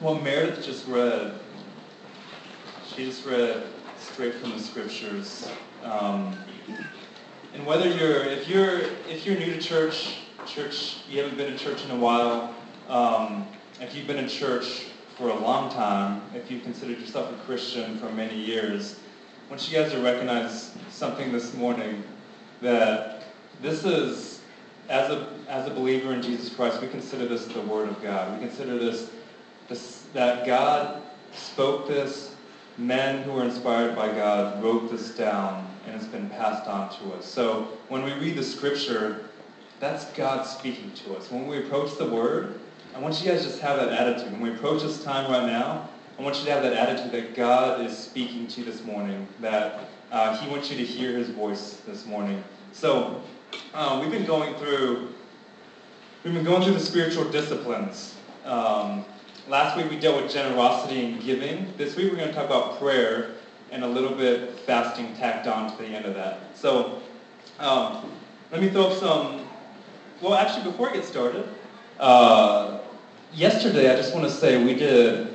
What Meredith just read, she just read straight from the scriptures. Um, and whether you're, if you're, if you're new to church, church, you haven't been to church in a while, um, if you've been in church for a long time, if you've considered yourself a Christian for many years, I want you guys to recognize something this morning that this is, as a, as a believer in Jesus Christ, we consider this the Word of God. We consider this, this that God spoke this, men who were inspired by God wrote this down, and it's been passed on to us. So when we read the Scripture, that's God speaking to us. When we approach the Word, I want you guys just have that attitude. When we approach this time right now, I want you to have that attitude that God is speaking to you this morning, that uh, He wants you to hear His voice this morning. So uh, we've been going through we've been going through the spiritual disciplines. Um, last week we dealt with generosity and giving. This week we're going to talk about prayer and a little bit fasting tacked on to the end of that. So um, let me throw up some. Well, actually, before I get started, uh, yesterday I just want to say we did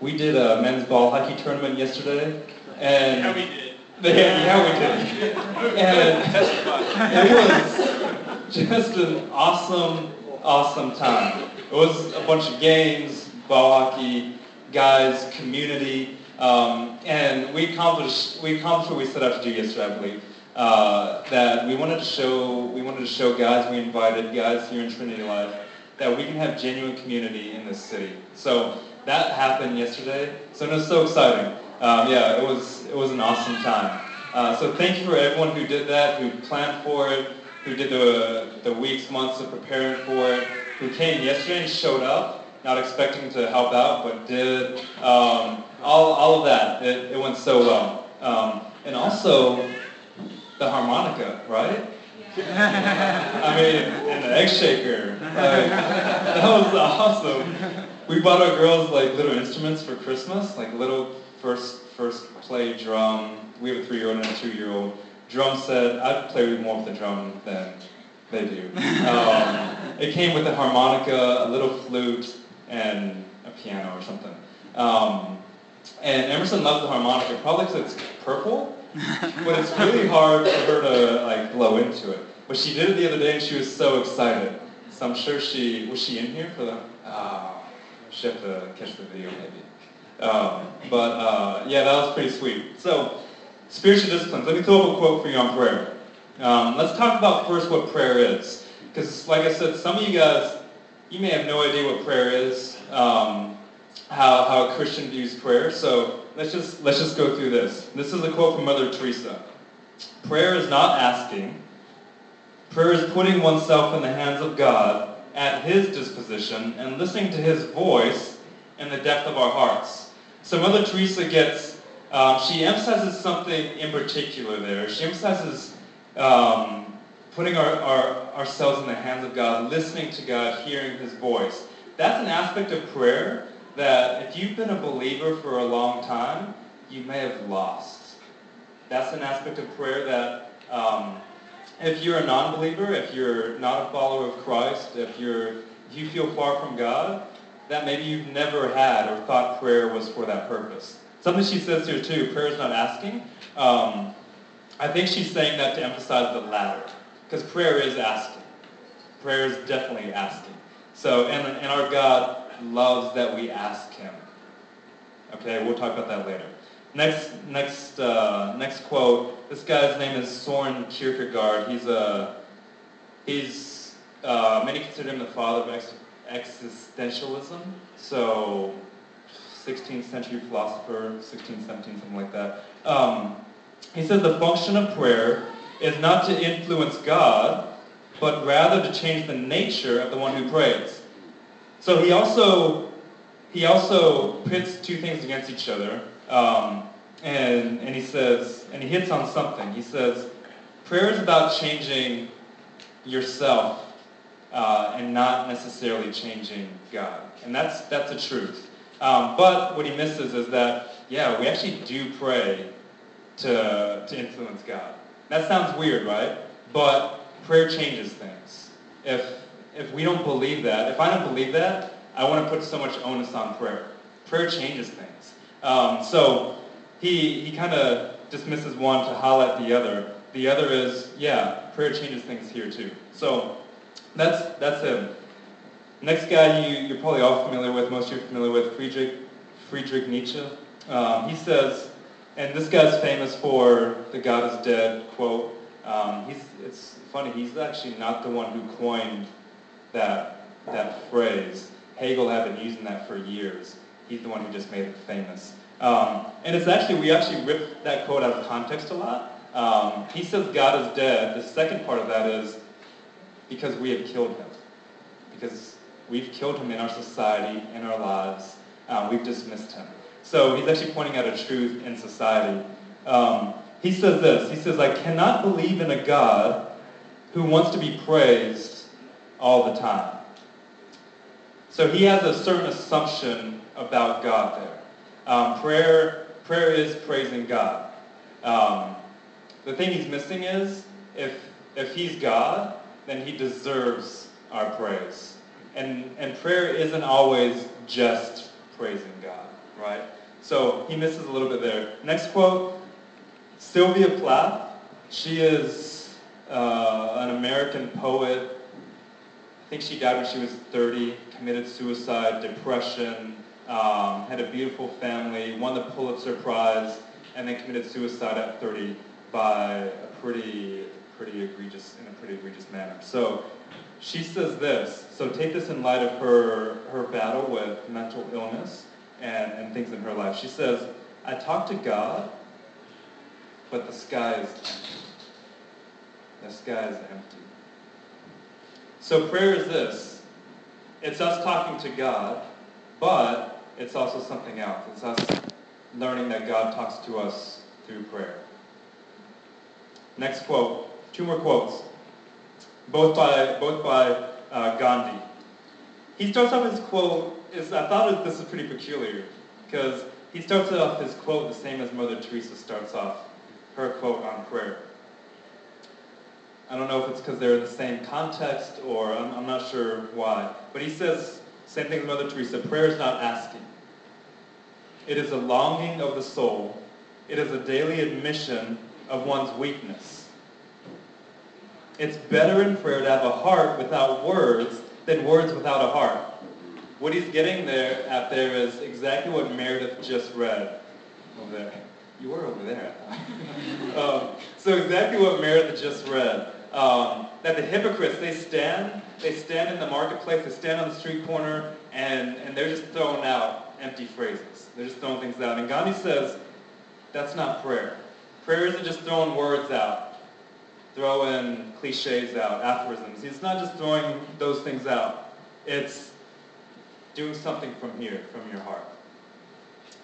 we did a men's ball hockey tournament yesterday, and Yeah, we did. yeah, yeah, we did. And it was just an awesome, awesome time. It was a bunch of games, hockey, guys, community, um, and we accomplished we accomplished what we set out to do yesterday, I believe. Uh, that we wanted to show we wanted to show guys we invited guys here in Trinity Life that we can have genuine community in this city. So that happened yesterday. So it was so exciting. Um, yeah, it was it was an awesome time. Uh, so thank you for everyone who did that, who planned for it, who did the the weeks, months of preparing for it, who came yesterday and showed up, not expecting to help out, but did. Um, all all of that. It, it went so well. Um, and also the harmonica, right? I mean, and the egg shaker. Like, that was awesome. We bought our girls like little instruments for Christmas, like little first first play drum. We have a three-year-old and a two-year-old. Drum set. I play with more of the drum than they do. Um, it came with a harmonica, a little flute, and a piano or something. Um, and Emerson loves the harmonica, probably because it's purple but it's really hard for her to like blow into it. But she did it the other day, and she was so excited. So I'm sure she was she in here for the. Uh, she have to catch the video maybe. Um, but uh, yeah, that was pretty sweet. So spiritual disciplines. Let me throw up a quote for you on prayer. Um, let's talk about first what prayer is, because like I said, some of you guys, you may have no idea what prayer is. Um, how, how a Christian views prayer. So let's just, let's just go through this. This is a quote from Mother Teresa. Prayer is not asking. Prayer is putting oneself in the hands of God at His disposition and listening to His voice in the depth of our hearts. So Mother Teresa gets, um, she emphasizes something in particular there. She emphasizes um, putting our, our, ourselves in the hands of God, listening to God, hearing His voice. That's an aspect of prayer that if you've been a believer for a long time, you may have lost. That's an aspect of prayer that um, if you're a non-believer, if you're not a follower of Christ, if you're if you feel far from God, that maybe you've never had or thought prayer was for that purpose. Something she says here too, prayer is not asking. Um, I think she's saying that to emphasize the latter, because prayer is asking. Prayer is definitely asking. So, and, and our God loves that we ask him. Okay, we'll talk about that later. Next, next, uh, next quote. This guy's name is Soren Kierkegaard. He's a, he's uh, many consider him the father of ex- existentialism. So, 16th century philosopher, 16, 17, something like that. Um, he says the function of prayer is not to influence God, but rather to change the nature of the one who prays. So he also he also pits two things against each other, um, and and he says and he hits on something. He says prayer is about changing yourself uh, and not necessarily changing God, and that's that's the truth. Um, but what he misses is that yeah, we actually do pray to to influence God. That sounds weird, right? But prayer changes things. If if we don't believe that, if I don't believe that, I want to put so much onus on prayer. Prayer changes things. Um, so he, he kind of dismisses one to highlight the other. The other is, yeah, prayer changes things here too. So that's, that's him. Next guy you, you're probably all familiar with, most of you are familiar with, Friedrich, Friedrich Nietzsche. Um, he says, and this guy's famous for the God is dead quote. Um, he's, it's funny, he's actually not the one who coined that, that phrase. Hegel had been using that for years. He's the one who just made it famous. Um, and it's actually, we actually rip that quote out of context a lot. Um, he says God is dead. The second part of that is because we have killed him. Because we've killed him in our society, in our lives. Uh, we've dismissed him. So he's actually pointing out a truth in society. Um, he says this. He says, I cannot believe in a God who wants to be praised all the time. So he has a certain assumption about God there. Um, prayer, prayer is praising God. Um, the thing he's missing is if, if he's God, then he deserves our praise. And, and prayer isn't always just praising God, right? So he misses a little bit there. Next quote, Sylvia Plath. She is uh, an American poet. I think she died when she was 30, committed suicide, depression, um, had a beautiful family, won the Pulitzer Prize, and then committed suicide at 30 by a pretty, pretty egregious, in a pretty egregious manner. So she says this. So take this in light of her, her battle with mental illness and, and things in her life. She says, I talk to God, but the sky is empty. The sky is empty. So prayer is this. It's us talking to God, but it's also something else. It's us learning that God talks to us through prayer. Next quote. Two more quotes. Both by, both by uh, Gandhi. He starts off his quote, is, I thought this is pretty peculiar, because he starts off his quote the same as Mother Teresa starts off her quote on prayer. I don't know if it's because they're in the same context or I'm, I'm not sure why. But he says, same thing as Mother Teresa, prayer is not asking. It is a longing of the soul. It is a daily admission of one's weakness. It's better in prayer to have a heart without words than words without a heart. What he's getting there at there is exactly what Meredith just read over there. You were over there. um, so exactly what Meredith just read. Um, that the hypocrites, they stand, they stand in the marketplace, they stand on the street corner, and, and they're just throwing out empty phrases. They're just throwing things out. And Gandhi says, that's not prayer. Prayer isn't just throwing words out, throwing cliches out, aphorisms. It's not just throwing those things out. It's doing something from here, from your heart.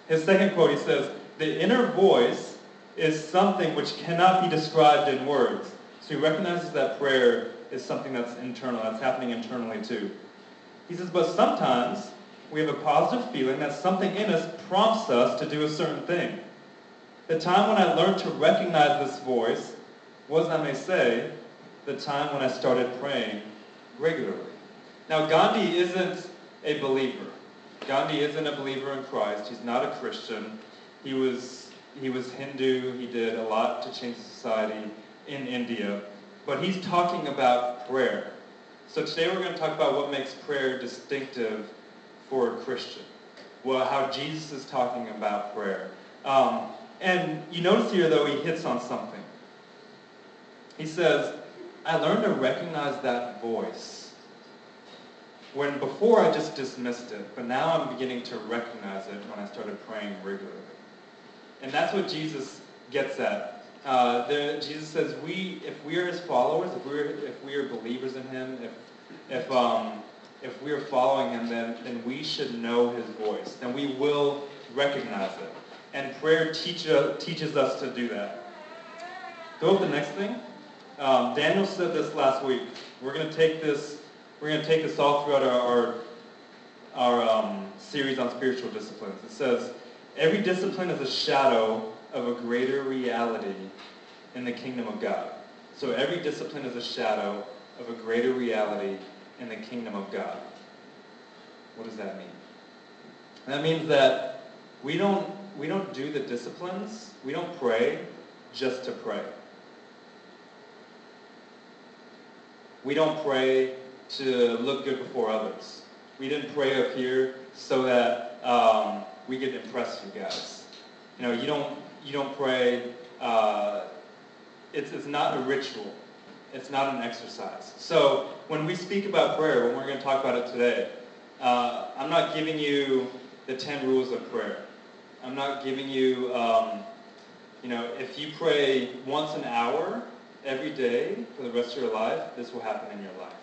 His second quote, he says, the inner voice is something which cannot be described in words. So he recognizes that prayer is something that's internal, that's happening internally too. He says, but sometimes we have a positive feeling that something in us prompts us to do a certain thing. The time when I learned to recognize this voice was, I may say, the time when I started praying regularly. Now, Gandhi isn't a believer. Gandhi isn't a believer in Christ. He's not a Christian. He was, he was Hindu. He did a lot to change society in India. But he's talking about prayer. So today we're going to talk about what makes prayer distinctive for a Christian. Well, how Jesus is talking about prayer. Um, and you notice here, though, he hits on something. He says, I learned to recognize that voice. When before I just dismissed it, but now I'm beginning to recognize it when I started praying regularly. And that's what Jesus gets at. Uh, there, Jesus says, we, if we are his followers, if we're, if we are believers in him, if, if, um, if we are following him, then, then we should know his voice. Then we will recognize it. And prayer teach, uh, teaches us to do that. Go with the next thing. Um, Daniel said this last week. We're going to take this. We're going to take this all throughout our our, our um, series on spiritual disciplines. It says every discipline is a shadow of a greater reality in the kingdom of God. So every discipline is a shadow of a greater reality in the kingdom of God. What does that mean? That means that we don't, we don't do the disciplines, we don't pray just to pray. We don't pray to look good before others. We didn't pray up here so that um, we could impress you guys. You know, you don't, you don't pray, uh, it's, it's not a ritual. It's not an exercise. So when we speak about prayer, when we're going to talk about it today, uh, I'm not giving you the 10 rules of prayer. I'm not giving you, um, you know, if you pray once an hour every day for the rest of your life, this will happen in your life.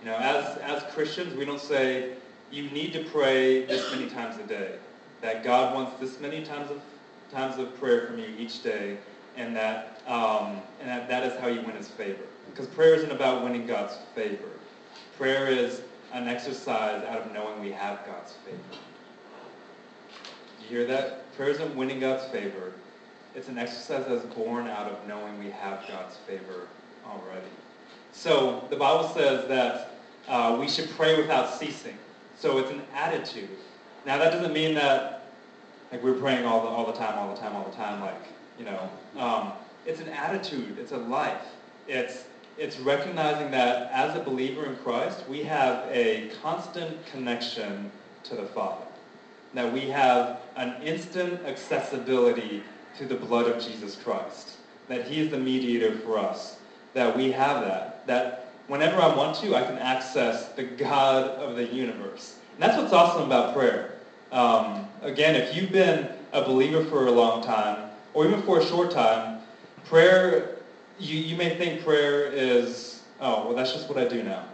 You know, as, as Christians, we don't say, you need to pray this many times a day. That God wants this many times of, times of prayer from you each day, and that, um, and that, that is how you win his favor. Because prayer isn't about winning God's favor. Prayer is an exercise out of knowing we have God's favor. Do you hear that? Prayer isn't winning God's favor. It's an exercise that's born out of knowing we have God's favor already. So the Bible says that uh, we should pray without ceasing. So it's an attitude. Now that doesn't mean that like we're praying all the, all the time, all the time, all the time, like, you know. Um, it's an attitude. It's a life. It's, it's recognizing that as a believer in Christ, we have a constant connection to the Father. That we have an instant accessibility to the blood of Jesus Christ. That he is the mediator for us. That we have that. That whenever I want to, I can access the God of the universe. And that's what's awesome about prayer. Um, again, if you've been a believer for a long time, or even for a short time, prayer, you, you may think prayer is, oh, well, that's just what I do now.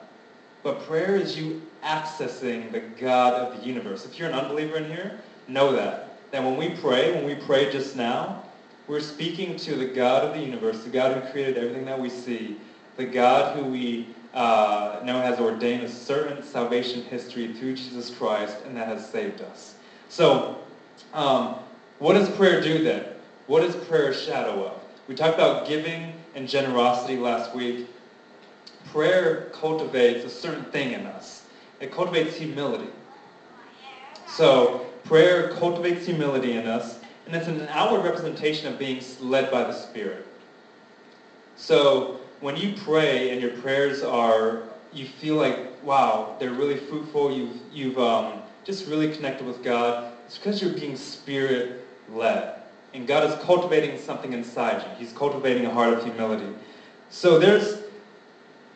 But prayer is you accessing the God of the universe. If you're an unbeliever in here, know that. That when we pray, when we pray just now, we're speaking to the God of the universe, the God who created everything that we see, the God who we uh, know has ordained a certain salvation history through Jesus Christ and that has saved us. So, um, what does prayer do then? What is prayer a shadow of? We talked about giving and generosity last week. Prayer cultivates a certain thing in us. It cultivates humility. So, prayer cultivates humility in us, and it's an outward representation of being led by the Spirit. So, when you pray and your prayers are, you feel like, wow, they're really fruitful, you've, you've um, just really connected with God, it's because you're being Spirit-led. And God is cultivating something inside you. He's cultivating a heart of humility. So there's,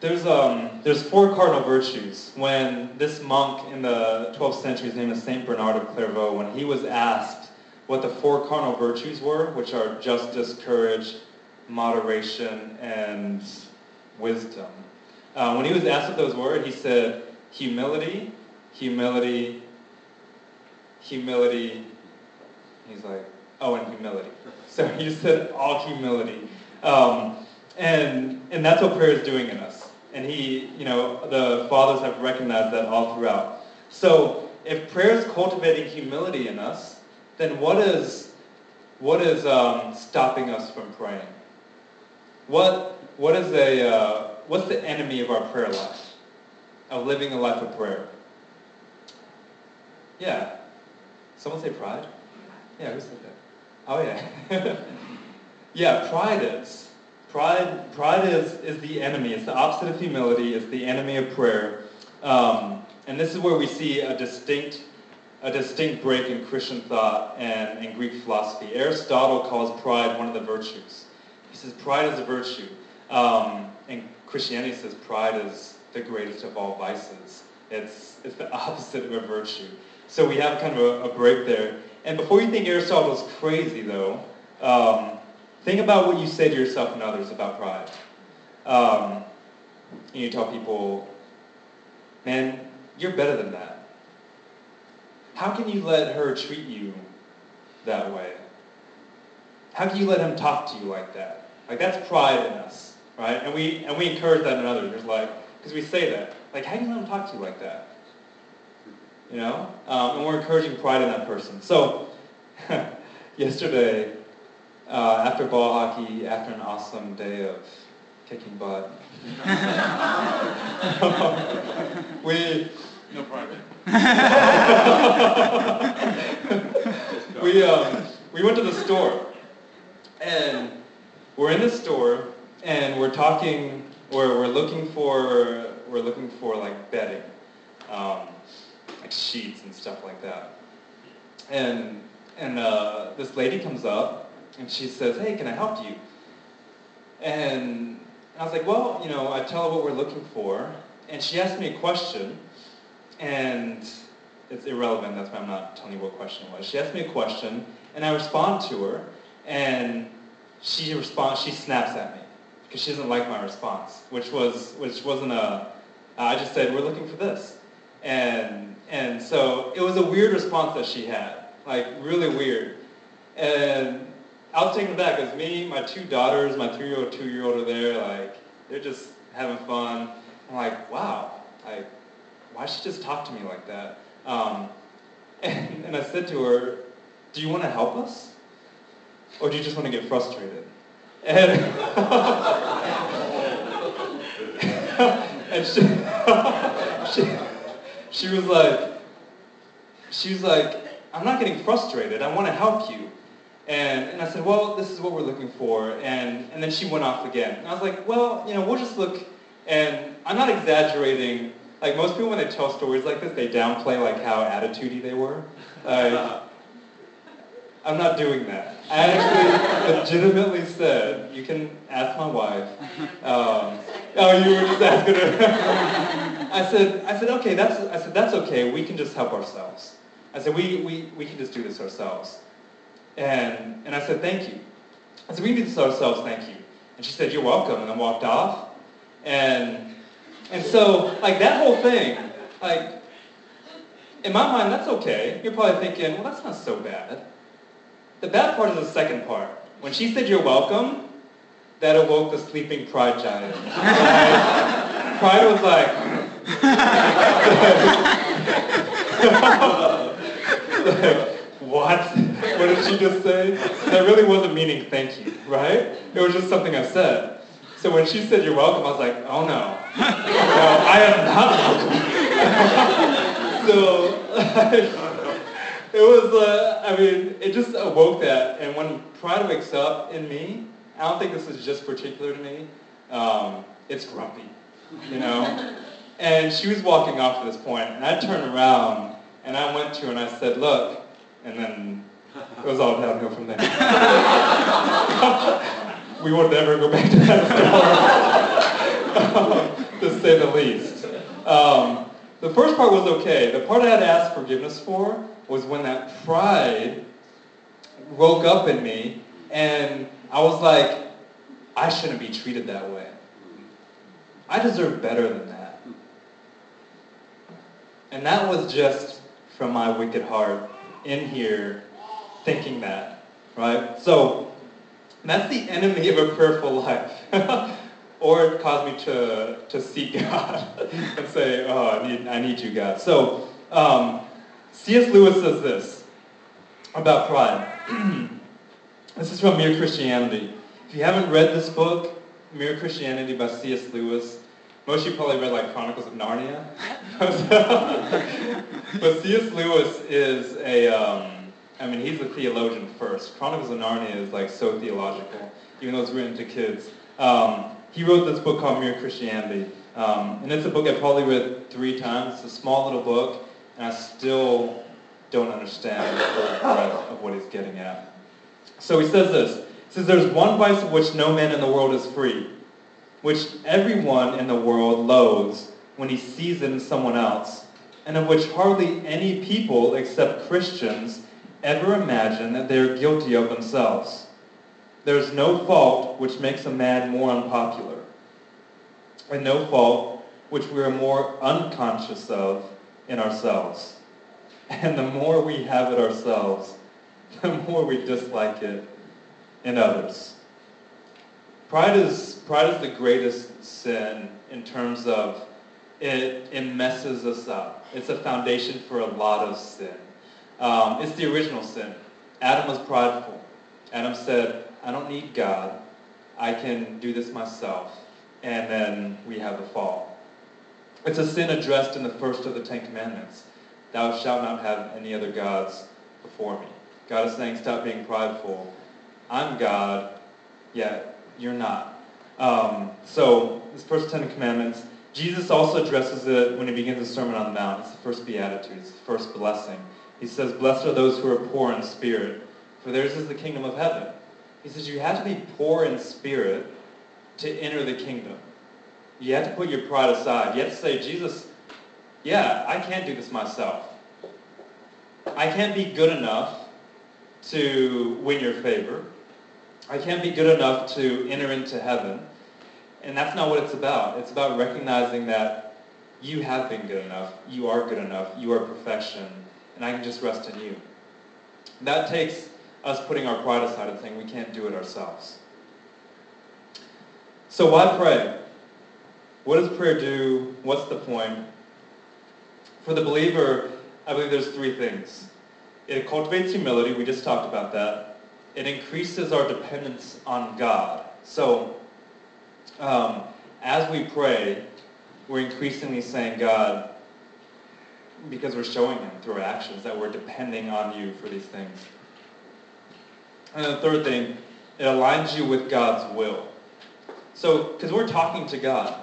there's, um, there's four cardinal virtues. When this monk in the 12th century, his name is Saint Bernard of Clairvaux, when he was asked what the four cardinal virtues were, which are justice, courage, moderation, and wisdom. Uh, when he was asked what those were, he said humility, humility, humility. He's like, oh, and humility. So he just said all humility. Um, and, and that's what prayer is doing in us. And he, you know, the fathers have recognized that all throughout. So if prayer is cultivating humility in us, then what is, what is um, stopping us from praying? What, what is a, uh, what's the enemy of our prayer life? Of living a life of prayer? Yeah. Someone say pride? Yeah, who said that? Oh yeah. yeah, pride is. Pride, pride is, is the enemy. It's the opposite of humility. It's the enemy of prayer. Um, and this is where we see a distinct, a distinct break in Christian thought and in Greek philosophy. Aristotle calls pride one of the virtues. He says pride is a virtue. Um, and Christianity says pride is the greatest of all vices. It's, it's the opposite of a virtue. So we have kind of a, a break there. And before you think Aristotle is crazy, though, um, think about what you say to yourself and others about pride. Um, and you tell people, man, you're better than that. How can you let her treat you that way? How can you let him talk to you like that? Like that's pride in us, right? And we and we encourage that in others. Like because we say that. Like, how can you let him talk to you like that? You know? Um, and we're encouraging pride in that person. So, yesterday, uh, after ball hockey, after an awesome day of kicking butt, we, No private. we um, we went to the store, and we're in the store, and we're talking. We're we're looking for we're looking for like bedding, um, like sheets and stuff like that. And and uh, this lady comes up, and she says, "Hey, can I help you?" And I was like, "Well, you know," I tell her what we're looking for, and she asked me a question, and it's irrelevant. That's why I'm not telling you what question it was. She asked me a question, and I respond to her, and she responds. She snaps at me because she doesn't like my response, which was which wasn't a. I just said we're looking for this, and and so it was a weird response that she had, like really weird, and I was taken aback because me, my two daughters, my three-year-old, two-year-old are there, like they're just having fun. I'm like, wow, like why she just talk to me like that? Um, and, and I said to her, do you want to help us? Or do you just want to get frustrated? And, and she, she, she was like, she was like, I'm not getting frustrated. I want to help you. And, and I said, well, this is what we're looking for. And, and then she went off again. And I was like, well, you know, we'll just look. And I'm not exaggerating like most people when they tell stories like this, they downplay like how attitudey they were. Uh, I'm not doing that. I actually legitimately said, you can ask my wife. Um, oh, you were just asking her. I said, I said, okay, that's, I said, that's okay. We can just help ourselves. I said, we, we, we can just do this ourselves. And, and I said, thank you. I said, we can do this ourselves, thank you. And she said, you're welcome, and I walked off. And and so, like that whole thing, like, in my mind, that's okay. You're probably thinking, well, that's not so bad. The bad part is the second part. When she said you're welcome, that awoke the sleeping pride giant. Pride was like, what? What did she just say? That really wasn't meaning thank you, right? It was just something I said. So when she said you're welcome, I was like, oh no. no I am not welcome. so it was, uh, I mean, it just awoke that. And when pride wakes up in me, I don't think this is just particular to me. Um, it's grumpy, you know? And she was walking off at this point, and I turned around, and I went to her and I said, look, and then it was all downhill from there we would never go back to that store, to say the least. Um, the first part was okay. The part I had to ask forgiveness for was when that pride woke up in me, and I was like, I shouldn't be treated that way. I deserve better than that. And that was just from my wicked heart in here thinking that, right? So that's the enemy of a prayerful life. or it caused me to, to seek God and say, oh, I need, I need you, God. So um, C.S. Lewis says this about pride. this is from Mere Christianity. If you haven't read this book, Mere Christianity by C.S. Lewis, most of you probably read like Chronicles of Narnia. but C.S. Lewis is a, um, I mean, he's a theologian first. Chronicles of Narnia is like so theological, even though it's written to kids. Um, he wrote this book called Mere Christianity. Um, and it's a book I probably read three times. It's a small little book, and I still don't understand the breadth of what he's getting at. So he says this. He says, There's one vice of which no man in the world is free, which everyone in the world loathes when he sees it in someone else, and of which hardly any people except Christians ever imagine that they are guilty of themselves. There is no fault which makes a man more unpopular, and no fault which we are more unconscious of in ourselves. And the more we have it ourselves, the more we dislike it in others. Pride is, pride is the greatest sin in terms of it, it messes us up. It's a foundation for a lot of sin. Um, it's the original sin. Adam was prideful. Adam said, I don't need God. I can do this myself. And then we have the fall. It's a sin addressed in the first of the Ten Commandments. Thou shalt not have any other gods before me. God is saying, stop being prideful. I'm God, yet you're not. Um, so, this first Ten Commandments, Jesus also addresses it when he begins the Sermon on the Mount. It's the first beatitude, it's the first blessing. He says, Blessed are those who are poor in spirit, for theirs is the kingdom of heaven. He says, You have to be poor in spirit to enter the kingdom. You have to put your pride aside. You have to say, Jesus, yeah, I can't do this myself. I can't be good enough to win your favor. I can't be good enough to enter into heaven. And that's not what it's about. It's about recognizing that you have been good enough. You are good enough. You are perfection. And I can just rest in you. That takes us putting our pride aside and saying we can't do it ourselves. So why pray? What does prayer do? What's the point? For the believer, I believe there's three things. It cultivates humility. We just talked about that. It increases our dependence on God. So um, as we pray, we're increasingly saying, God, because we're showing him through our actions that we're depending on you for these things. And the third thing, it aligns you with God's will. So, because we're talking to God.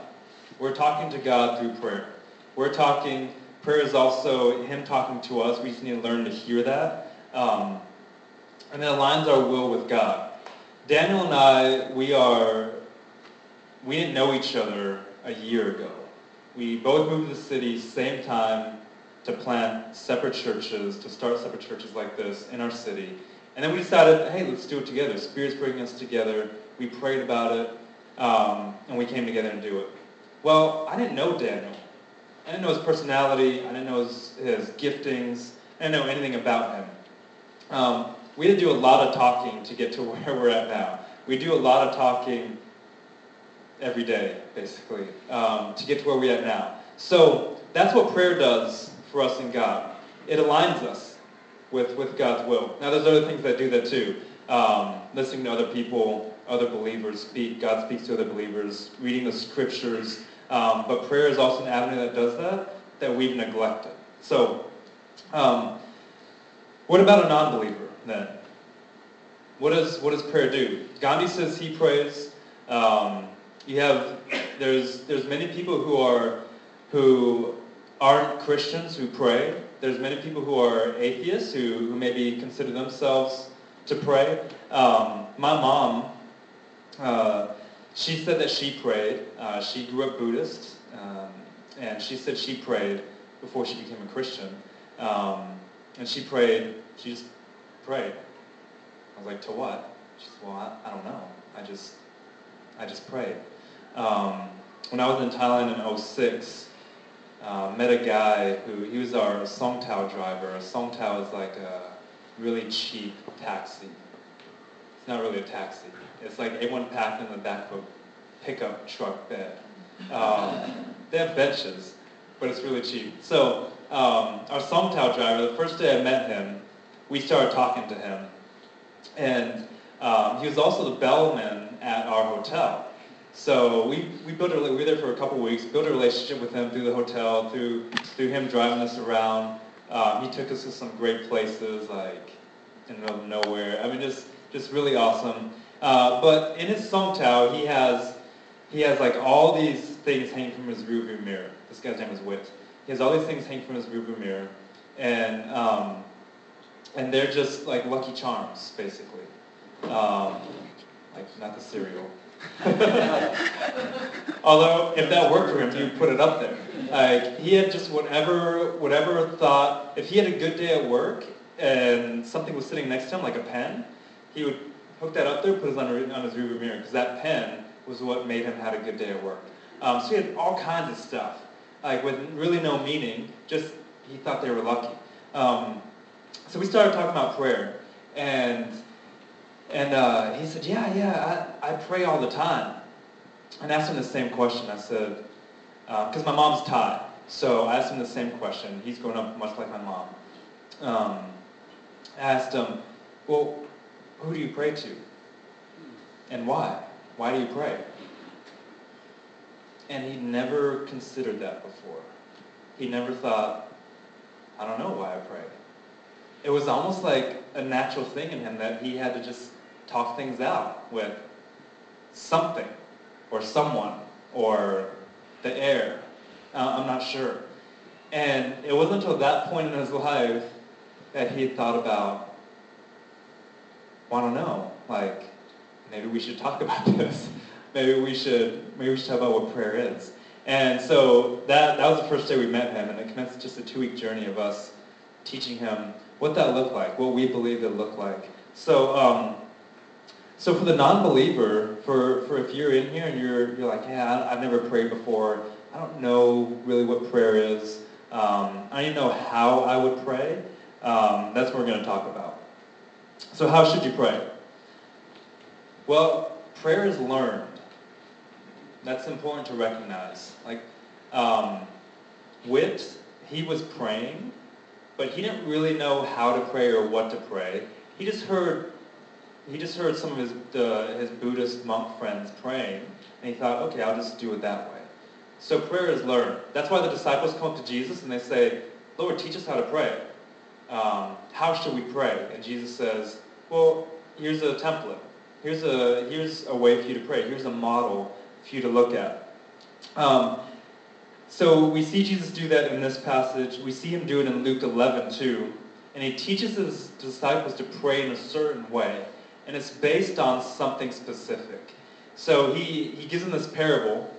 We're talking to God through prayer. We're talking, prayer is also Him talking to us. We just need to learn to hear that. Um, and it aligns our will with God. Daniel and I, we are, we didn't know each other a year ago. We both moved to the city same time to plant separate churches, to start separate churches like this in our city. And then we decided, hey, let's do it together. Spirit's bringing us together. We prayed about it, um, and we came together and do it. Well, I didn't know Daniel. I didn't know his personality. I didn't know his, his giftings. I didn't know anything about him. Um, we had to do a lot of talking to get to where we're at now. We do a lot of talking every day, basically, um, to get to where we're at now. So that's what prayer does for us in God. It aligns us with, with God's will. Now, there's other things that do that too. Um, listening to other people, other believers speak. God speaks to other believers. Reading the scriptures. Um, but prayer is also an avenue that does that that we've neglected. So, um, what about a non-believer then? What does what does prayer do? Gandhi says he prays. Um, you have there's there's many people who are who aren't Christians who pray. There's many people who are atheists who, who maybe consider themselves to pray. Um, my mom, uh, she said that she prayed. Uh, she grew up Buddhist, um, and she said she prayed before she became a Christian. Um, and she prayed, she just prayed. I was like, to what? She said, well, I, I don't know. I just, I just prayed. Um, when I was in Thailand in 06, uh, met a guy who, he was our Songthaew driver. A Songthaew is like a really cheap taxi. It's not really a taxi. It's like everyone packed in the back of a pickup truck bed. Um, they have benches, but it's really cheap. So um, our Songthaew driver, the first day I met him, we started talking to him. And um, he was also the bellman at our hotel. So we, we built a, we were there for a couple weeks, built a relationship with him through the hotel, through, through him driving us around. Um, he took us to some great places, like in the middle of nowhere. I mean, just, just really awesome. Uh, but in his Songthaew, he has, he has like all these things hanging from his rearview mirror. This guy's name is Wit. He has all these things hanging from his rearview mirror. And, um, and they're just like Lucky Charms, basically. Um, like, not the cereal. Although, if that worked for him, you put it up there. Like he had just whatever, whatever thought. If he had a good day at work and something was sitting next to him, like a pen, he would hook that up there, put it on, on his rearview mirror, because that pen was what made him have a good day at work. Um, so he had all kinds of stuff, like with really no meaning. Just he thought they were lucky. Um, so we started talking about prayer, and and uh, he said, yeah, yeah, I, I pray all the time. And I asked him the same question. I said, because uh, my mom's Thai, so I asked him the same question. He's grown up much like my mom. Um, I asked him, well, who do you pray to? And why? Why do you pray? And he never considered that before. He never thought, I don't know why I pray. It was almost like a natural thing in him that he had to just talk things out with something or someone or the air. Uh, I'm not sure. And it wasn't until that point in his life that he thought about, well, I don't know, like, maybe we should talk about this. maybe we should, maybe we should talk about what prayer is. And so that, that was the first day we met him, and it commenced just a two-week journey of us teaching him what that looked like, what we believed it looked like. So, um, so for the non-believer, for, for if you're in here and you're, you're like, yeah, I've never prayed before, I don't know really what prayer is, um, I don't even know how I would pray, um, that's what we're going to talk about. So how should you pray? Well, prayer is learned. That's important to recognize. Like, um, he was praying, but he didn't really know how to pray or what to pray. He just heard, he just heard some of his, uh, his Buddhist monk friends praying, and he thought, okay, I'll just do it that way. So prayer is learned. That's why the disciples come up to Jesus and they say, Lord, teach us how to pray. Um, how should we pray? And Jesus says, well, here's a template. Here's a, here's a way for you to pray. Here's a model for you to look at. Um, so we see Jesus do that in this passage. We see him do it in Luke 11 too. And he teaches his disciples to pray in a certain way. And it's based on something specific. So he, he gives them this parable.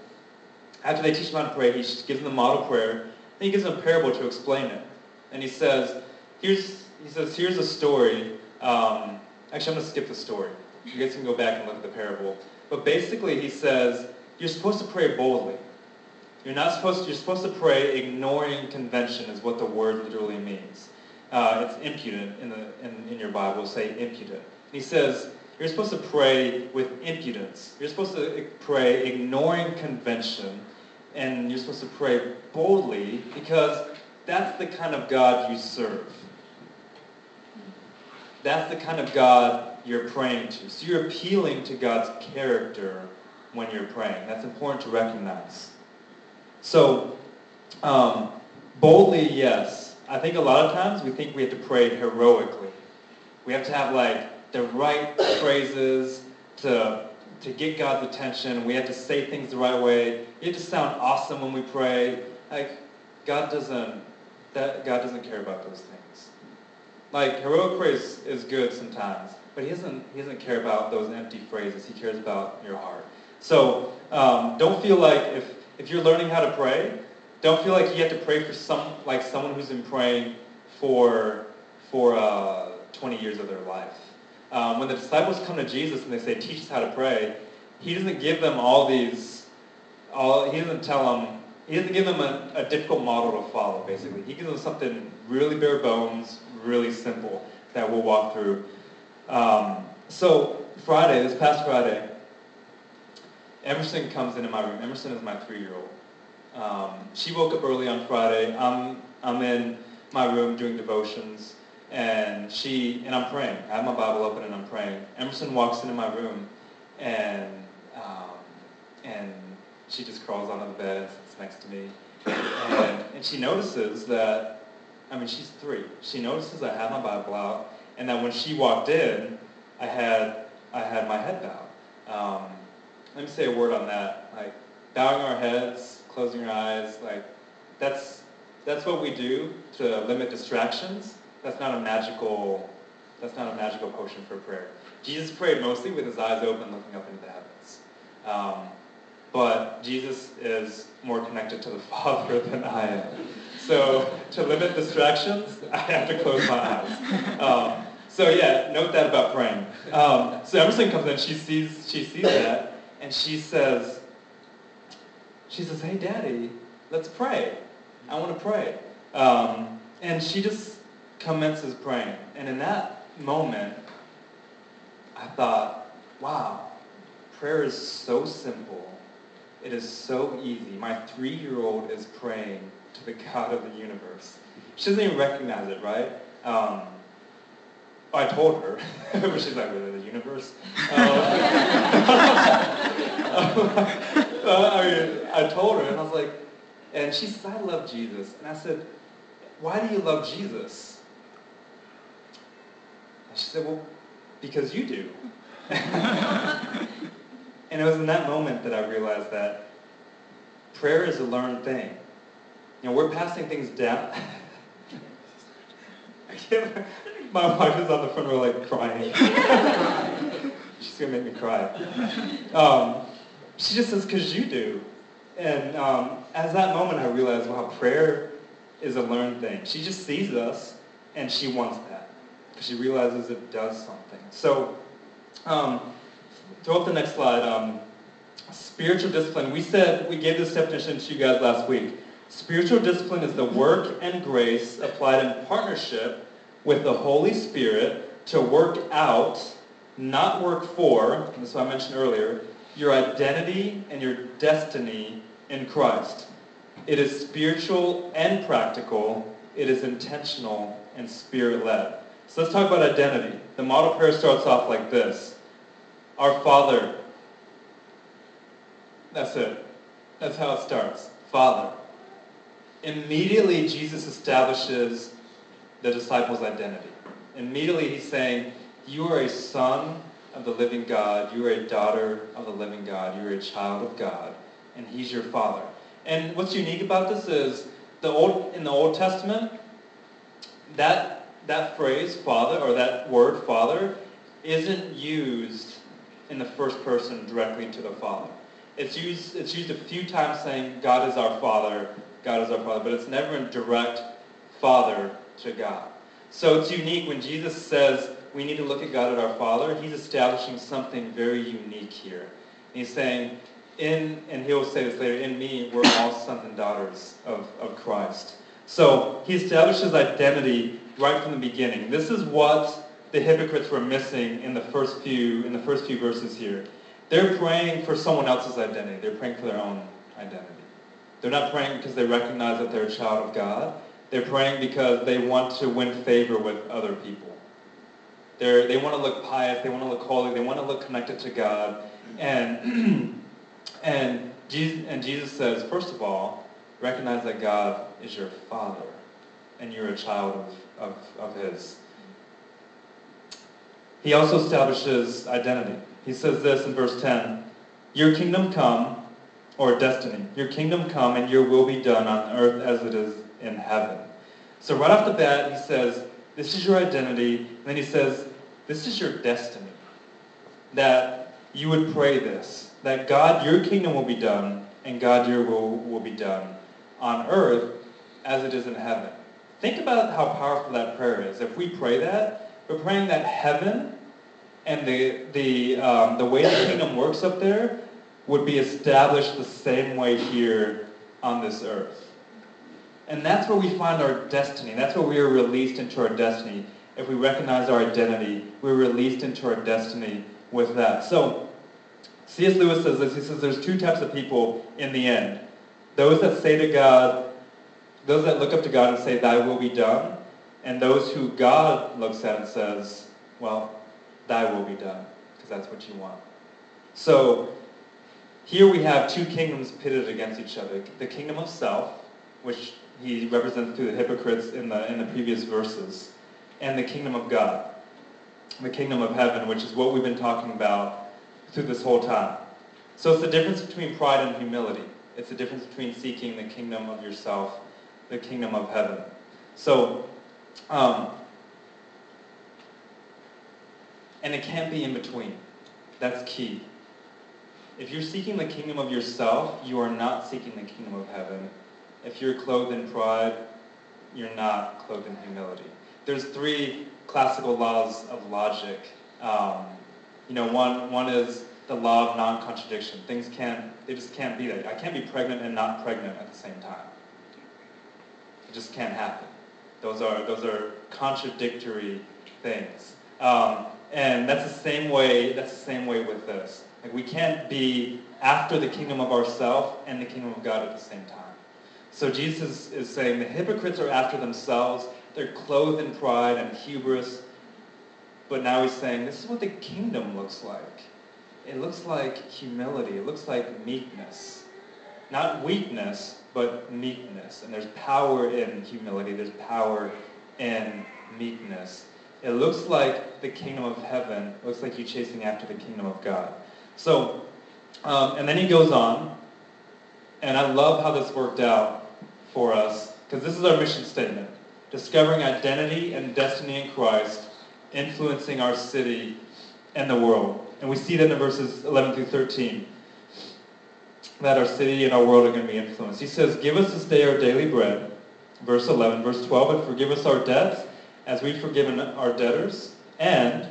After they teach them how to pray, he gives them the model prayer. Then he gives them a parable to explain it. And he says, here's, he says, here's a story. Um, actually, I'm going to skip the story. You guys can go back and look at the parable. But basically, he says, you're supposed to pray boldly. You're not supposed to, you're supposed to pray ignoring convention is what the word literally means. Uh, it's impudent in, the, in, in your Bible, say impudent. He says, you're supposed to pray with impudence. You're supposed to pray ignoring convention, and you're supposed to pray boldly because that's the kind of God you serve. That's the kind of God you're praying to. So you're appealing to God's character when you're praying. That's important to recognize. So, um, boldly, yes. I think a lot of times we think we have to pray heroically. We have to have like the right phrases to to get God's attention. We have to say things the right way. We have to sound awesome when we pray. Like God doesn't that God doesn't care about those things. Like heroic praise is good sometimes, but he doesn't he doesn't care about those empty phrases. He cares about your heart. So um, don't feel like if if you're learning how to pray, don't feel like you have to pray for some like someone who's been praying for for uh, 20 years of their life. Um, when the disciples come to Jesus and they say, "Teach us how to pray," he doesn't give them all these. All he doesn't tell them. He doesn't give them a, a difficult model to follow. Basically, he gives them something really bare bones, really simple that we'll walk through. Um, so Friday, this past Friday, Emerson comes into my room. Emerson is my three-year-old. Um, she woke up early on Friday. I'm, I'm in my room doing devotions, and she and I'm praying. I have my Bible open and I'm praying. Emerson walks into my room, and um, and she just crawls onto the bed and sits next to me, and, and she notices that. I mean, she's three. She notices I have my Bible out, and that when she walked in, I had I had my head bowed. Um, let me say a word on that. Like bowing our heads, closing our eyes, like that's that's what we do to limit distractions. That's not a magical that's not a magical potion for prayer. Jesus prayed mostly with his eyes open, looking up into the heavens. Um, but Jesus is more connected to the Father than I am. So to limit distractions, I have to close my eyes. Um, so yeah, note that about praying. Um, so Emerson comes in, she sees she sees that, and she says, she says, hey, Daddy, let's pray. I want to pray. Um, and she just commences praying. And in that moment, I thought, wow, prayer is so simple. It is so easy. My three-year-old is praying to the God of the universe. She doesn't even recognize it, right? Um, I told her, but she's like, really, the universe? Uh, uh, I mean, I told her, and I was like, and she said, I love Jesus. And I said, why do you love Jesus? She said, well, because you do. and it was in that moment that I realized that prayer is a learned thing. You know, we're passing things down. My wife is on the front row like crying. She's gonna make me cry. Um, she just says, because you do. And um, as that moment, I realized, wow, prayer is a learned thing. She just sees us, and she wants that. Because she realizes it does something. So, um, throw up the next slide. Um, spiritual discipline. We said, we gave this definition to you guys last week. Spiritual discipline is the work and grace applied in partnership with the Holy Spirit to work out, not work for, is what I mentioned earlier, your identity and your destiny in Christ. It is spiritual and practical. It is intentional and spirit-led. So let's talk about identity. The model prayer starts off like this. Our Father. That's it. That's how it starts. Father. Immediately, Jesus establishes the disciples' identity. Immediately, he's saying, you are a son of the living God. You are a daughter of the living God. You are a child of God. And he's your father. And what's unique about this is the old in the Old Testament, that that phrase, father, or that word father, isn't used in the first person directly to the Father. It's used, it's used a few times saying God is our Father, God is our Father, but it's never in direct Father to God. So it's unique when Jesus says we need to look at God as our Father, he's establishing something very unique here. He's saying, in, and he'll say this later, in me, we're all sons and daughters of, of Christ. So he establishes identity right from the beginning. This is what the hypocrites were missing in the first few, in the first few verses here. They're praying for someone else's identity. They're praying for their own identity. They're not praying because they recognize that they're a child of God. They're praying because they want to win favor with other people. They're, they want to look pious. They want to look holy. They want to look connected to God. And, and, Jesus, and Jesus says, first of all, recognize that God is your Father and you're a child of, of, of His. He also establishes identity. He says this in verse 10, Your kingdom come, or destiny, your kingdom come and your will be done on earth as it is in heaven. So right off the bat, he says, this is your identity. And then he says, this is your destiny. That you would pray this. That God, your kingdom will be done, and God, your will will be done on earth as it is in heaven. Think about how powerful that prayer is. If we pray that, we're praying that heaven and the, the, um, the way the kingdom works up there would be established the same way here on this earth. And that's where we find our destiny. That's where we are released into our destiny. If we recognize our identity, we're released into our destiny with that. So, C.S. Lewis says this. He says there's two types of people in the end. Those that say to God, those that look up to God and say, thy will be done, and those who God looks at and says, well, thy will be done, because that's what you want. So, here we have two kingdoms pitted against each other. The kingdom of self, which he represents through the hypocrites in the, in the previous verses, and the kingdom of God, the kingdom of heaven, which is what we've been talking about through this whole time. So it's the difference between pride and humility. It's the difference between seeking the kingdom of yourself, the kingdom of heaven. So, um, and it can't be in between. That's key. If you're seeking the kingdom of yourself, you are not seeking the kingdom of heaven. If you're clothed in pride, you're not clothed in humility. There's three classical laws of logic. Um, you know, one, one is the law of non-contradiction. Things can't, they just can't be that. I can't be pregnant and not pregnant at the same time. Just can't happen. Those are, those are contradictory things. Um, and that's the same way, that's the same way with this. Like we can't be after the kingdom of ourself and the kingdom of God at the same time. So Jesus is saying the hypocrites are after themselves. They're clothed in pride and hubris. But now he's saying this is what the kingdom looks like. it looks like humility. It looks like meekness. Not weakness, but meekness. And there's power in humility. There's power in meekness. It looks like the kingdom of heaven. It looks like you chasing after the kingdom of God. So, um, and then he goes on, and I love how this worked out for us, because this is our mission statement. Discovering identity and destiny in Christ, influencing our city and the world. And we see that in verses 11 through 13, that our city and our world are going to be influenced. He says, Give us this day our daily bread. Verse 11. Verse 12, and forgive us our debts as we've forgiven our debtors. And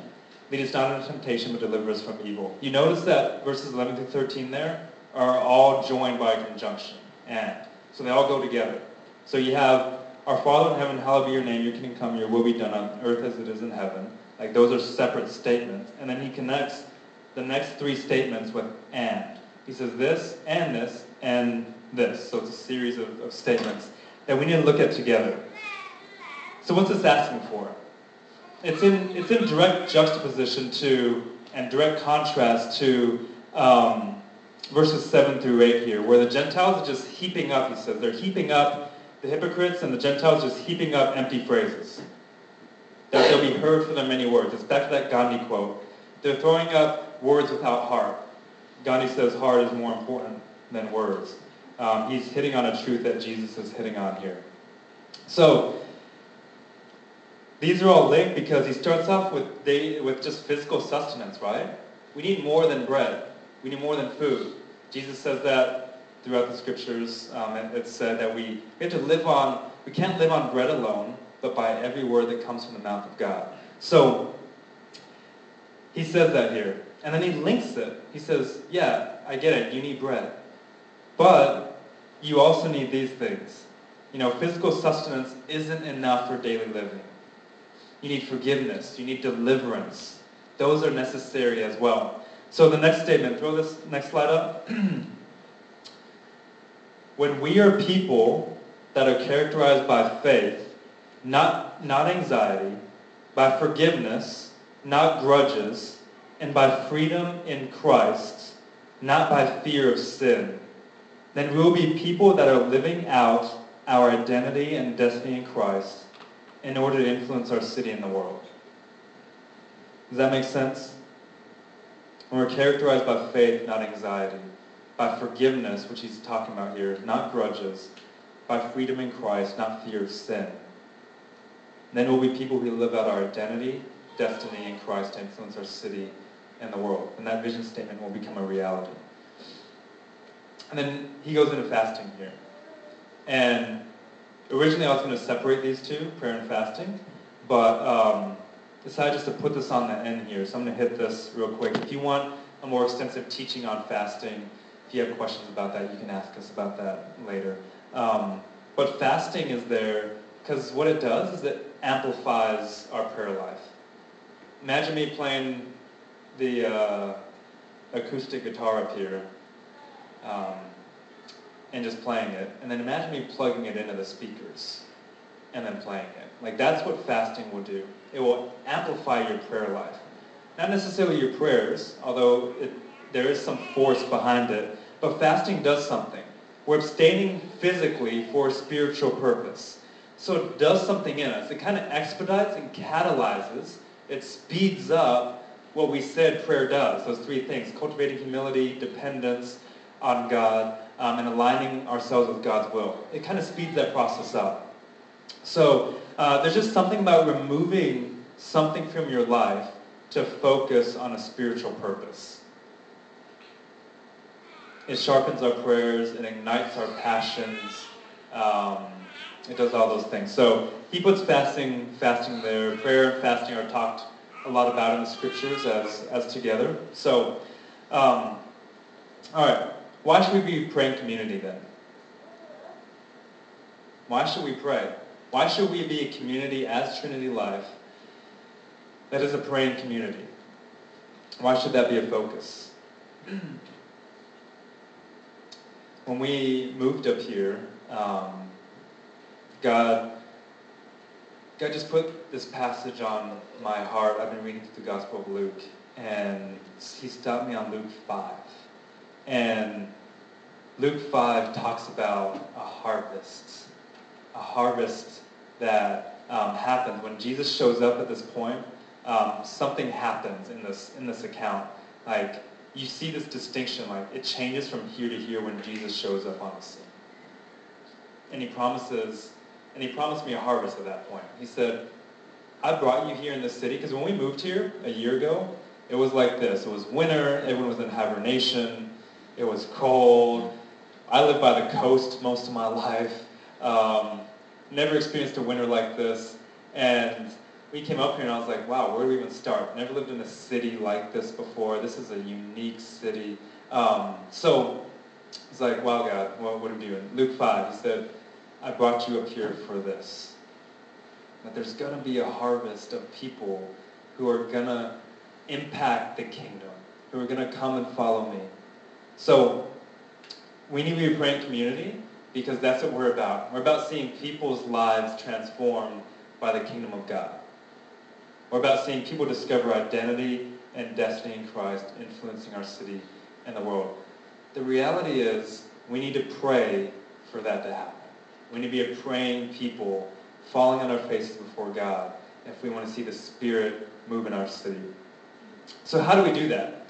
lead us not into temptation, but deliver us from evil. You notice that verses 11 through 13 there are all joined by a conjunction. And. So they all go together. So you have, Our Father in heaven, hallowed be your name, your kingdom come, your will be done on earth as it is in heaven. Like those are separate statements. And then he connects the next three statements with and. He says this, and this, and this. So it's a series of, of statements that we need to look at together. So what's this asking for? It's in, it's in direct juxtaposition to and direct contrast to um, verses 7 through 8 here, where the Gentiles are just heaping up, he says. They're heaping up, the hypocrites and the Gentiles just heaping up empty phrases. That they'll be heard for their many words. It's back to that Gandhi quote. They're throwing up words without heart. Gandhi says heart is more important than words. Um, he's hitting on a truth that Jesus is hitting on here. So, these are all linked because he starts off with, with just physical sustenance, right? We need more than bread. We need more than food. Jesus says that throughout the scriptures. Um, it, it's said that we, we have to live on, we can't live on bread alone, but by every word that comes from the mouth of God. So, he says that here. And then he links it. He says, yeah, I get it. You need bread. But you also need these things. You know, physical sustenance isn't enough for daily living. You need forgiveness. You need deliverance. Those are necessary as well. So the next statement, throw this next slide up. when we are people that are characterized by faith, not, not anxiety, by forgiveness, not grudges, and by freedom in Christ, not by fear of sin, then we will be people that are living out our identity and destiny in Christ in order to influence our city and the world. Does that make sense? We're characterized by faith, not anxiety, by forgiveness, which he's talking about here, not grudges, by freedom in Christ, not fear of sin. Then we'll be people who live out our identity, destiny in Christ to influence our city and the world. And that vision statement will become a reality. And then he goes into fasting here. And originally I was going to separate these two, prayer and fasting, but um, decided just to put this on the end here. So I'm going to hit this real quick. If you want a more extensive teaching on fasting, if you have questions about that, you can ask us about that later. Um, but fasting is there because what it does is it amplifies our prayer life. Imagine me playing the uh, acoustic guitar up here um, and just playing it. And then imagine me plugging it into the speakers and then playing it. Like that's what fasting will do. It will amplify your prayer life. Not necessarily your prayers, although it, there is some force behind it, but fasting does something. We're abstaining physically for a spiritual purpose. So it does something in us. It kind of expedites and catalyzes. It speeds up what we said prayer does. Those three things, cultivating humility, dependence, on God um, and aligning ourselves with God's will. It kind of speeds that process up. So uh, there's just something about removing something from your life to focus on a spiritual purpose. It sharpens our prayers, it ignites our passions, um, it does all those things. So he puts fasting, fasting there. Prayer and fasting are talked a lot about in the scriptures as, as together. So, um, all right. Why should we be praying community then? Why should we pray? Why should we be a community as Trinity Life that is a praying community? Why should that be a focus? when we moved up here, um, God, God just put this passage on my heart. I've been reading through the Gospel of Luke, and he stopped me on Luke 5. And Luke 5 talks about a harvest, a harvest that um, happens when Jesus shows up at this point. Um, something happens in this in this account. Like you see this distinction, like it changes from here to here when Jesus shows up on the scene. And he promises, and he promised me a harvest at that point. He said, I brought you here in the city because when we moved here a year ago, it was like this. It was winter, everyone was in hibernation, it was cold. I lived by the coast most of my life. Um, never experienced a winter like this. And we came up here and I was like, wow, where do we even start? Never lived in a city like this before. This is a unique city. Um, so it's like, wow, God, what, what are we doing? Luke 5, he said, I brought you up here for this. That there's going to be a harvest of people who are going to impact the kingdom, who are going to come and follow me. So we need to be praying community because that's what we're about. We're about seeing people's lives transformed by the kingdom of God. We're about seeing people discover identity and destiny in Christ, influencing our city and the world. The reality is we need to pray for that to happen. We need to be a praying people, falling on our faces before God if we want to see the Spirit move in our city. So how do we do that?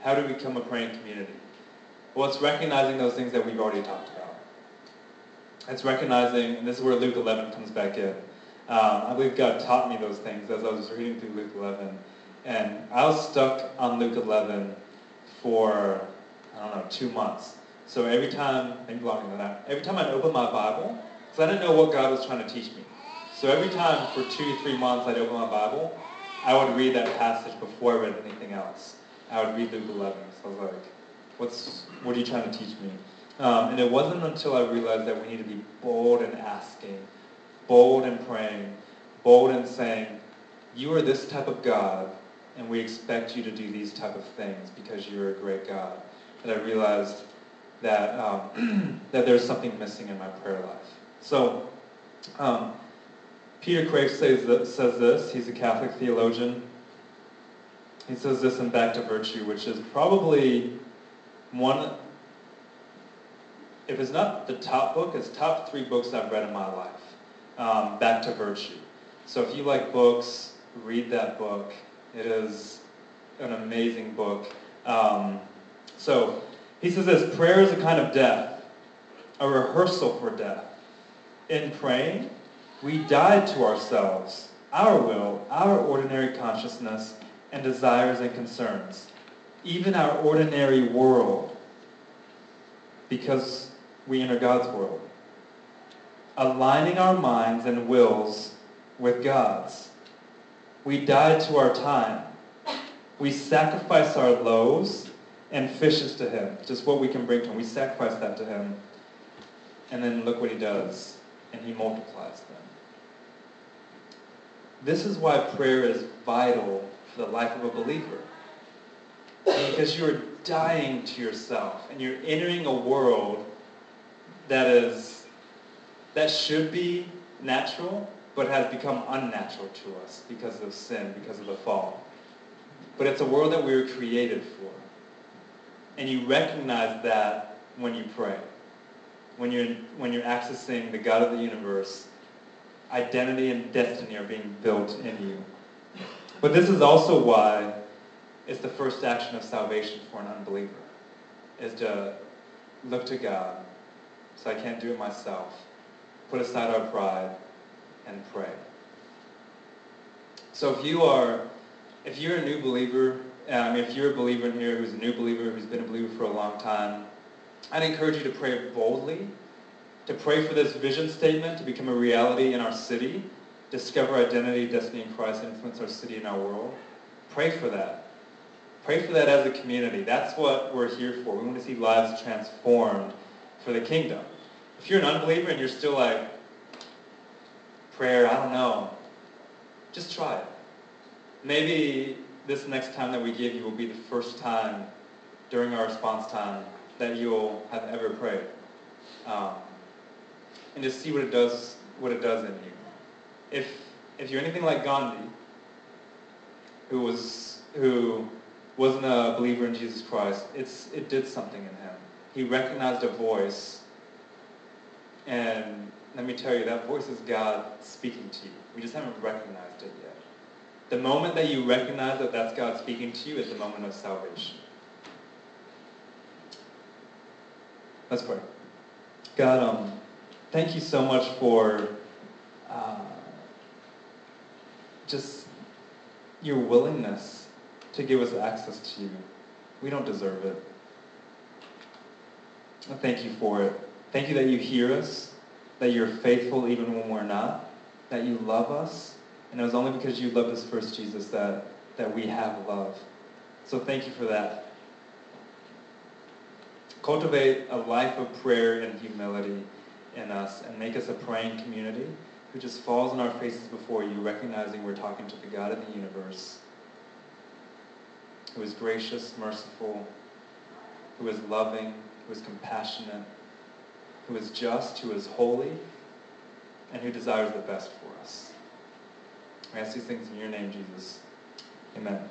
How do we become a praying community? Well, it's recognizing those things that we've already talked about. It's recognizing, and this is where Luke 11 comes back in. Um, I believe God taught me those things as I was reading through Luke 11. And I was stuck on Luke 11 for, I don't know, two months. So every time, longer than that, every time I'd open my Bible, because I didn't know what God was trying to teach me. So every time for two, three months I'd open my Bible, I would read that passage before I read anything else. I would read Luke 11. So I was like, what's, what are you trying to teach me? Um, and it wasn't until I realized that we need to be bold in asking, bold in praying, bold in saying, you are this type of God, and we expect you to do these type of things because you're a great God. And I realized that, um, that there's something missing in my prayer life. So, um, Peter Kreeft says, this, says this. He's a Catholic theologian. He says this in Back to Virtue, which is probably one, if it's not the top book, it's top three books I've read in my life. Um, Back to Virtue. So if you like books, read that book. It is an amazing book. Um, so he says this, prayer is a kind of death, a rehearsal for death. In praying, we die to ourselves, our will, our ordinary consciousness, and desires and concerns, even our ordinary world, because we enter God's world. Aligning our minds and wills with God's. We die to our time. We sacrifice our loaves and fishes to him, just what we can bring to him. We sacrifice that to him. And then look what he does. And he multiplies them. This is why prayer is vital for the life of a believer. Because you're dying to yourself and you're entering a world that is that should be natural but has become unnatural to us because of sin, because of the fall. But it's a world that we were created for. And you recognize that when you pray. When you're, when you're accessing the God of the universe, identity and destiny are being built in you. But this is also why it's the first action of salvation for an unbeliever, is to look to God, so I can't do it myself, put aside our pride, and pray. So if you are, if you're a new believer, um, if you're a believer in here who's a new believer, who's been a believer for a long time, I'd encourage you to pray boldly, to pray for this vision statement to become a reality in our city, discover identity, destiny in Christ, influence our city and our world. Pray for that. Pray for that as a community. That's what we're here for. We want to see lives transformed for the kingdom. If you're an unbeliever and you're still like, prayer, I don't know, just try it. Maybe this next time that we give you will be the first time during our response time that you'll have ever prayed. Um, and just see what it does, what it does in you. If, if you're anything like Gandhi, who was who wasn't a believer in Jesus Christ, it's, it did something in him. He recognized a voice, and let me tell you, that voice is God speaking to you. We just haven't recognized it yet. The moment that you recognize that that's God speaking to you is the moment of salvation. Let's pray. God, um, thank you so much for uh, just your willingness to give us access to you. We don't deserve it. Thank you for it. Thank you that you hear us, that you're faithful even when we're not, that you love us, and it was only because you loved us first, Jesus, that, that we have love. So thank you for that. Cultivate a life of prayer and humility in us and make us a praying community who just falls on our faces before you, recognizing we're talking to the God of the universe, who is gracious, merciful, who is loving, who is compassionate, who is just, who is holy, and who desires the best. I ask these things in your name, Jesus. Amen.